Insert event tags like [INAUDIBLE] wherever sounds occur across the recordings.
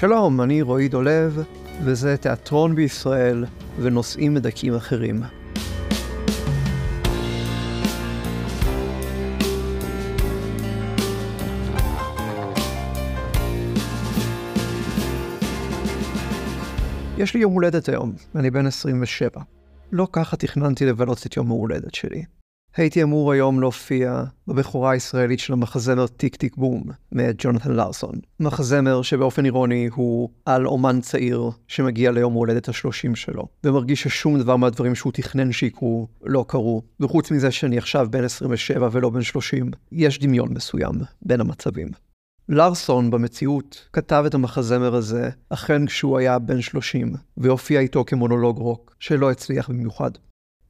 שלום, אני רועי דולב, וזה תיאטרון בישראל ונושאים מדכאים אחרים. יש לי יום הולדת היום, אני בן 27. לא ככה תכננתי לבלות את יום ההולדת שלי. הייתי אמור היום להופיע בבכורה הישראלית של המחזמר טיק טיק בום מאת ג'ונתן לארסון. מחזמר שבאופן אירוני הוא על אומן צעיר שמגיע ליום ההולדת השלושים שלו, ומרגיש ששום דבר מהדברים שהוא תכנן שיקרו לא קרו. וחוץ מזה שאני עכשיו בן 27 ולא בן 30, יש דמיון מסוים בין המצבים. לארסון במציאות כתב את המחזמר הזה אכן כשהוא היה בן 30, והופיע איתו כמונולוג רוק, שלא הצליח במיוחד.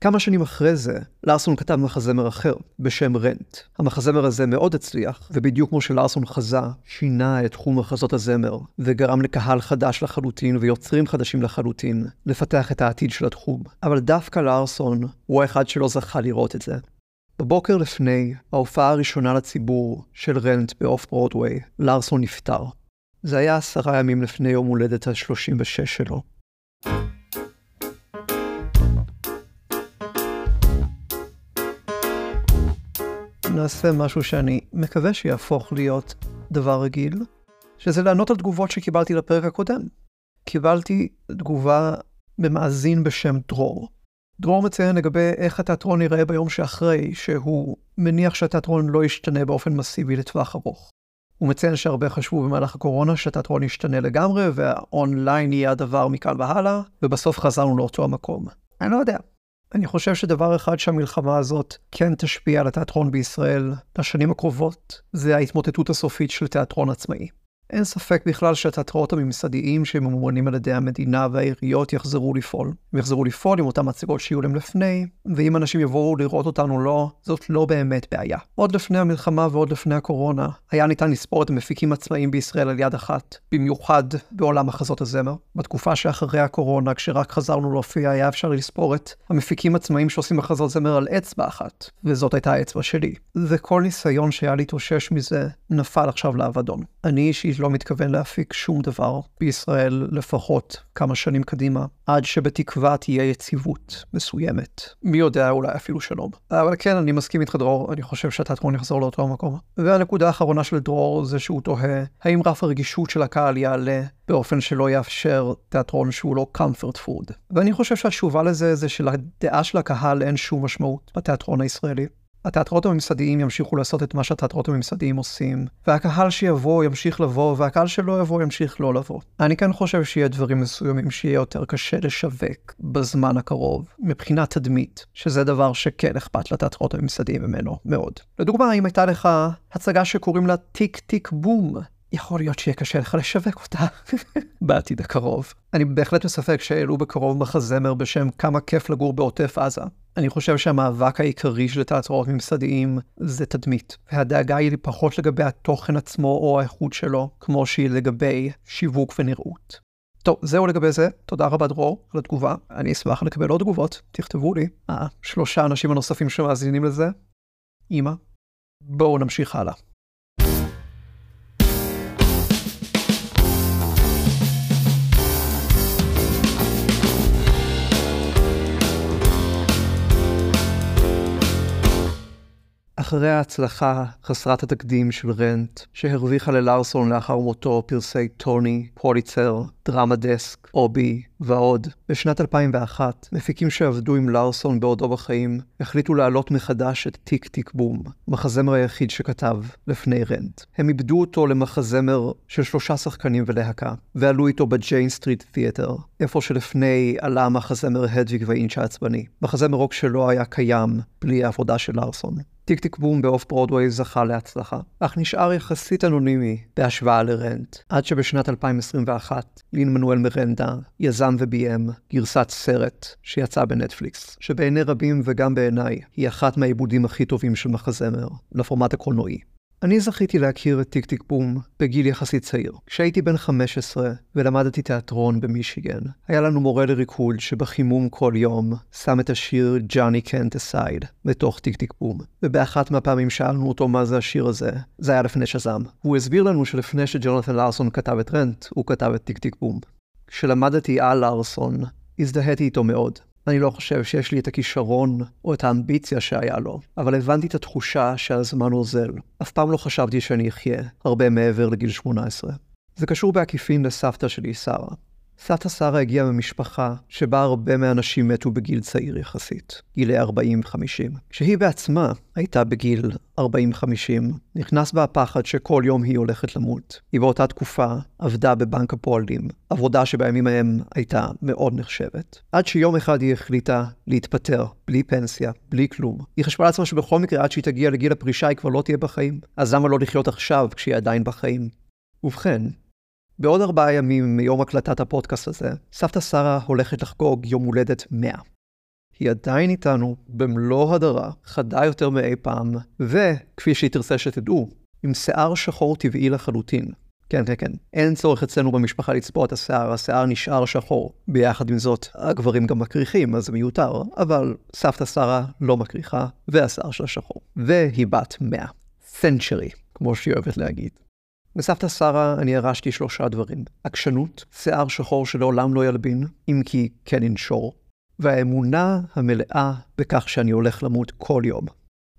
כמה שנים אחרי זה, לארסון כתב מחזמר אחר, בשם רנט. המחזמר הזה מאוד הצליח, ובדיוק כמו שלארסון חזה, שינה את תחום מחזות הזמר, וגרם לקהל חדש לחלוטין ויוצרים חדשים לחלוטין, לפתח את העתיד של התחום. אבל דווקא לארסון הוא האחד שלא זכה לראות את זה. בבוקר לפני ההופעה הראשונה לציבור של רנט באוף ברודוויי, לארסון נפטר. זה היה עשרה ימים לפני יום הולדת ה-36 שלו. נעשה משהו שאני מקווה שיהפוך להיות דבר רגיל, שזה לענות על תגובות שקיבלתי לפרק הקודם. קיבלתי תגובה במאזין בשם דרור. דרור מציין לגבי איך התיאטרון ייראה ביום שאחרי, שהוא מניח שהתיאטרון לא ישתנה באופן מסיבי לטווח ארוך. הוא מציין שהרבה חשבו במהלך הקורונה שהתיאטרון ישתנה לגמרי, והאונליין יהיה הדבר מכאן והלאה, ובסוף חזרנו לאותו המקום. אני לא יודע. אני חושב שדבר אחד שהמלחמה הזאת כן תשפיע על התיאטרון בישראל לשנים הקרובות, זה ההתמוטטות הסופית של תיאטרון עצמאי. אין ספק בכלל שהתיאטראות הממסדיים שממומנים על ידי המדינה והעיריות יחזרו לפעול. הם יחזרו לפעול עם אותם מצגות שיהיו להם לפני, ואם אנשים יבואו לראות אותנו לא, זאת לא באמת בעיה. עוד לפני המלחמה ועוד לפני הקורונה, היה ניתן לספור את המפיקים עצמאיים בישראל על יד אחת, במיוחד בעולם מחזות הזמר. בתקופה שאחרי הקורונה, כשרק חזרנו להופיע, היה אפשר לספור את המפיקים עצמאיים שעושים מחזות זמר על אצבע אחת, וזאת הייתה האצבע שלי. וכל ניסיון שהיה להתאושש מזה, נפל עכשיו לאבדון. אני אישית לא מתכוון להפיק שום דבר בישראל לפחות כמה שנים קדימה, עד שבתקווה תהיה יציבות מסוימת. מי יודע, אולי אפילו שלום. אבל כן, אני מסכים איתך דרור, אני חושב שהתיאטרון יחזור לאותו המקום. והנקודה האחרונה של דרור זה שהוא תוהה, האם רף הרגישות של הקהל יעלה באופן שלא יאפשר תיאטרון שהוא לא comfort food. ואני חושב שהתשובה לזה זה שלדעה של הקהל אין שום משמעות בתיאטרון הישראלי. התיאטרות הממסדיים ימשיכו לעשות את מה שהתיאטרות הממסדיים עושים, והקהל שיבוא ימשיך לבוא, והקהל שלא יבוא ימשיך לא לבוא. אני כן חושב שיהיה דברים מסוימים שיהיה יותר קשה לשווק בזמן הקרוב, מבחינת תדמית, שזה דבר שכן אכפת לתיאטרות הממסדיים ממנו מאוד. לדוגמה, אם הייתה לך הצגה שקוראים לה טיק טיק בום, יכול להיות שיהיה קשה לך לשווק אותה [LAUGHS] בעתיד הקרוב. אני בהחלט מספק שהעלו בקרוב מחזמר בשם כמה כיף לגור בעוטף עזה. אני חושב שהמאבק העיקרי של תיאטראות ממסדיים זה תדמית, והדאגה היא פחות לגבי התוכן עצמו או האיכות שלו, כמו שהיא לגבי שיווק ונראות. טוב, זהו לגבי זה, תודה רבה דרור על התגובה, אני אשמח לקבל עוד תגובות, תכתבו לי. השלושה אנשים הנוספים שמאזינים לזה, אמא. בואו נמשיך הלאה. אחרי ההצלחה חסרת התקדים של רנט, שהרוויחה ללארסון לאחר מותו פרסי טוני, פוליצר, דרמה דסק, אובי ועוד, בשנת 2001, מפיקים שעבדו עם לארסון בעודו בחיים, החליטו להעלות מחדש את טיק טיק בום, מחזמר היחיד שכתב לפני רנט. הם איבדו אותו למחזמר של שלושה שחקנים ולהקה, ועלו איתו ב Jane Street Theatre, איפה שלפני עלה המחזמר הדוויג והאינץ' העצבני. מחזמר רוק שלא היה קיים בלי העבודה של לארסון. טיק טיק בום באוף ברודוויי זכה להצלחה, אך נשאר יחסית אנונימי בהשוואה לרנט, עד שבשנת 2021, לין מנואל מרנדה יזם וביים גרסת סרט שיצא בנטפליקס, שבעיני רבים וגם בעיניי היא אחת מהעיבודים הכי טובים של מחזמר, לפורמט הקולנועי. אני זכיתי להכיר את טיק טיק בום בגיל יחסית צעיר. כשהייתי בן 15 ולמדתי תיאטרון במישיגן, היה לנו מורה לריקוד שבחימום כל יום שם את השיר ג'וני קנט אסייד בתוך טיק טיק בום. ובאחת מהפעמים שאלנו אותו מה זה השיר הזה, זה היה לפני Shazam. הוא הסביר לנו שלפני שג'ונתן לארסון כתב את רנט, הוא כתב את טיק טיק בום. כשלמדתי על לארסון, הזדהיתי איתו מאוד. אני לא חושב שיש לי את הכישרון או את האמביציה שהיה לו, אבל הבנתי את התחושה שהזמן אוזל. אף פעם לא חשבתי שאני אחיה הרבה מעבר לגיל 18. זה קשור בעקיפין לסבתא שלי, שרה. סבתא שרה הגיעה ממשפחה שבה הרבה מהאנשים מתו בגיל צעיר יחסית, גילי 40-50. כשהיא בעצמה הייתה בגיל 40-50, נכנס בה הפחד שכל יום היא הולכת למות. היא באותה תקופה עבדה בבנק הפועלים, עבודה שבימים ההם הייתה מאוד נחשבת. עד שיום אחד היא החליטה להתפטר, בלי פנסיה, בלי כלום. היא חשבה לעצמה שבכל מקרה עד שהיא תגיע לגיל הפרישה היא כבר לא תהיה בחיים, אז למה לא לחיות עכשיו כשהיא עדיין בחיים? ובכן, בעוד ארבעה ימים מיום הקלטת הפודקאסט הזה, סבתא שרה הולכת לחגוג יום הולדת 100. היא עדיין איתנו, במלוא הדרה, חדה יותר מאי פעם, וכפי שהיא תרצה שתדעו, עם שיער שחור טבעי לחלוטין. כן, כן, כן. אין צורך אצלנו במשפחה לצבוע את השיער, השיער נשאר שחור. ביחד עם זאת, הגברים גם מקריחים, אז זה מיותר, אבל סבתא שרה לא מקריחה, והשיער שלה שחור. והיא בת 100. סנצ'רי, כמו שהיא אוהבת להגיד. מסבתא שרה אני ירשתי שלושה דברים. עקשנות, שיער שחור שלעולם לא ילבין, אם כי כן ינשור, והאמונה המלאה בכך שאני הולך למות כל יום.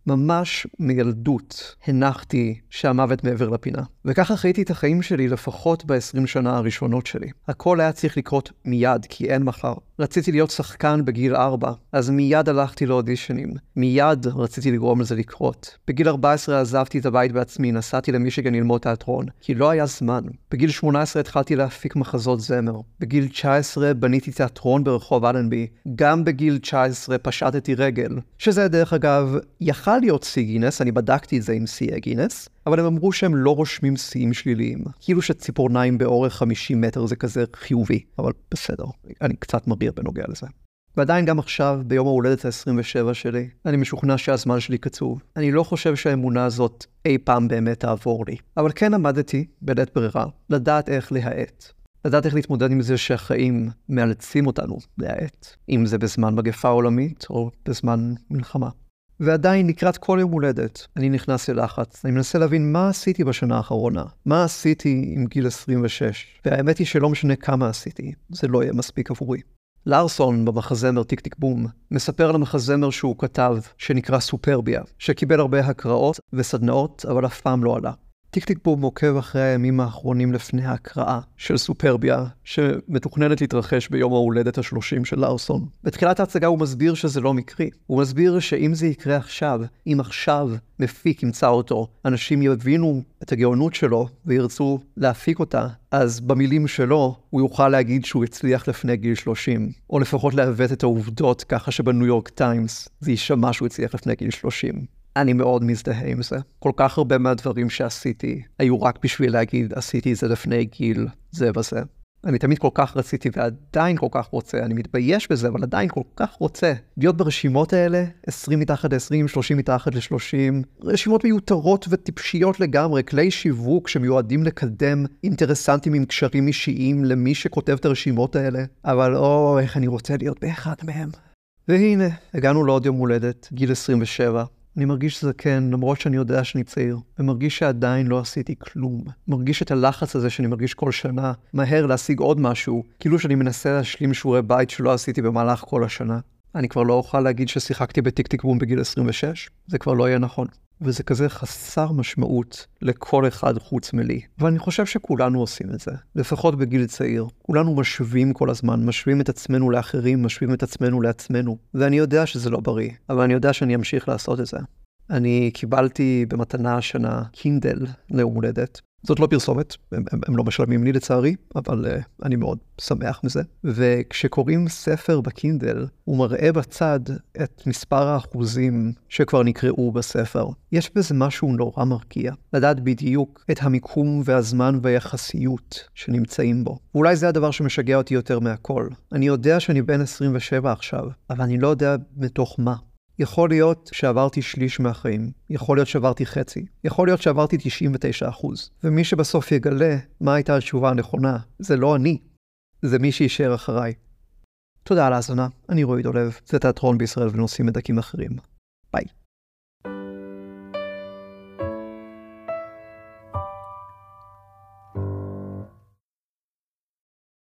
ממש מילדות הנחתי שהמוות מעבר לפינה. וככה חייתי את החיים שלי לפחות ב-20 שנה הראשונות שלי. הכל היה צריך לקרות מיד, כי אין מחר. רציתי להיות שחקן בגיל 4, אז מיד הלכתי לאודישנים. מיד רציתי לגרום לזה לקרות. בגיל 14 עזבתי את הבית בעצמי, נסעתי למישיגן ללמוד תיאטרון, כי לא היה זמן. בגיל 18 התחלתי להפיק מחזות זמר. בגיל 19 בניתי תיאטרון ברחוב אלנבי. גם בגיל 19 פשטתי רגל. שזה דרך אגב, יכל להיות שיא גינס, אני בדקתי את זה עם שיאי גינס, אבל הם אמרו שהם לא רושמים שיאים שליליים. כאילו שציפורניים באורך 50 מטר זה כזה חיובי, אבל בסדר, אני קצת מריר בנוגע לזה. ועדיין גם עכשיו, ביום ההולדת ה-27 שלי, אני משוכנע שהזמן שלי קצוב. אני לא חושב שהאמונה הזאת אי פעם באמת תעבור לי. אבל כן עמדתי, בלית ברירה, לדעת איך להאט. לדעת איך להתמודד עם זה שהחיים מאלצים אותנו להאט. אם זה בזמן מגפה עולמית או בזמן מלחמה. ועדיין לקראת כל יום הולדת, אני נכנס ללחץ. אני מנסה להבין מה עשיתי בשנה האחרונה, מה עשיתי עם גיל 26, והאמת היא שלא משנה כמה עשיתי, זה לא יהיה מספיק עבורי. לארסון במחזמר טיק טיק בום מספר על המחזמר שהוא כתב שנקרא סופרביה, שקיבל הרבה הקראות וסדנאות, אבל אף פעם לא עלה. טיק טיק בום עוקב אחרי הימים האחרונים לפני ההקראה של סופרביה, שמתוכננת להתרחש ביום ההולדת ה-30 של לארסון. בתחילת ההצגה הוא מסביר שזה לא מקרי. הוא מסביר שאם זה יקרה עכשיו, אם עכשיו מפיק ימצא אותו, אנשים יבינו את הגאונות שלו וירצו להפיק אותה, אז במילים שלו, הוא יוכל להגיד שהוא הצליח לפני גיל 30, או לפחות לעוות את העובדות ככה שבניו יורק טיימס זה יישמע שהוא הצליח לפני גיל 30. אני מאוד מזדהה עם זה. כל כך הרבה מהדברים שעשיתי היו רק בשביל להגיד, עשיתי זה לפני גיל זה וזה. אני תמיד כל כך רציתי ועדיין כל כך רוצה, אני מתבייש בזה, אבל עדיין כל כך רוצה להיות ברשימות האלה, 20 מתחת ל-20, 30 מתחת ל-30, רשימות מיותרות וטיפשיות לגמרי, כלי שיווק שמיועדים לקדם אינטרסנטים עם קשרים אישיים למי שכותב את הרשימות האלה, אבל או, איך אני רוצה להיות באחד מהם. והנה, הגענו לעוד יום הולדת, גיל 27. אני מרגיש זקן, למרות שאני יודע שאני צעיר, ומרגיש שעדיין לא עשיתי כלום. מרגיש את הלחץ הזה שאני מרגיש כל שנה, מהר להשיג עוד משהו, כאילו שאני מנסה להשלים שיעורי בית שלא עשיתי במהלך כל השנה. אני כבר לא אוכל להגיד ששיחקתי בטיק טיק בום בגיל 26, זה כבר לא יהיה נכון. וזה כזה חסר משמעות לכל אחד חוץ מלי. ואני חושב שכולנו עושים את זה, לפחות בגיל צעיר. כולנו משווים כל הזמן, משווים את עצמנו לאחרים, משווים את עצמנו לעצמנו. ואני יודע שזה לא בריא, אבל אני יודע שאני אמשיך לעשות את זה. אני קיבלתי במתנה השנה קינדל ליום הולדת, זאת לא פרסומת, הם, הם, הם לא משלמים לי לצערי, אבל uh, אני מאוד שמח מזה. וכשקוראים ספר בקינדל, הוא מראה בצד את מספר האחוזים שכבר נקראו בספר. יש בזה משהו נורא מרקיע, לדעת בדיוק את המיקום והזמן והיחסיות שנמצאים בו. ואולי זה הדבר שמשגע אותי יותר מהכל. אני יודע שאני בן 27 עכשיו, אבל אני לא יודע מתוך מה. יכול להיות שעברתי שליש מהחיים, יכול להיות שעברתי חצי, יכול להיות שעברתי 99%. ומי שבסוף יגלה מה הייתה התשובה הנכונה, זה לא אני, זה מי שישאר אחריי. תודה על ההאזנה, אני רועי דולב, זה תיאטרון בישראל ונושאים מדכים אחרים. ביי.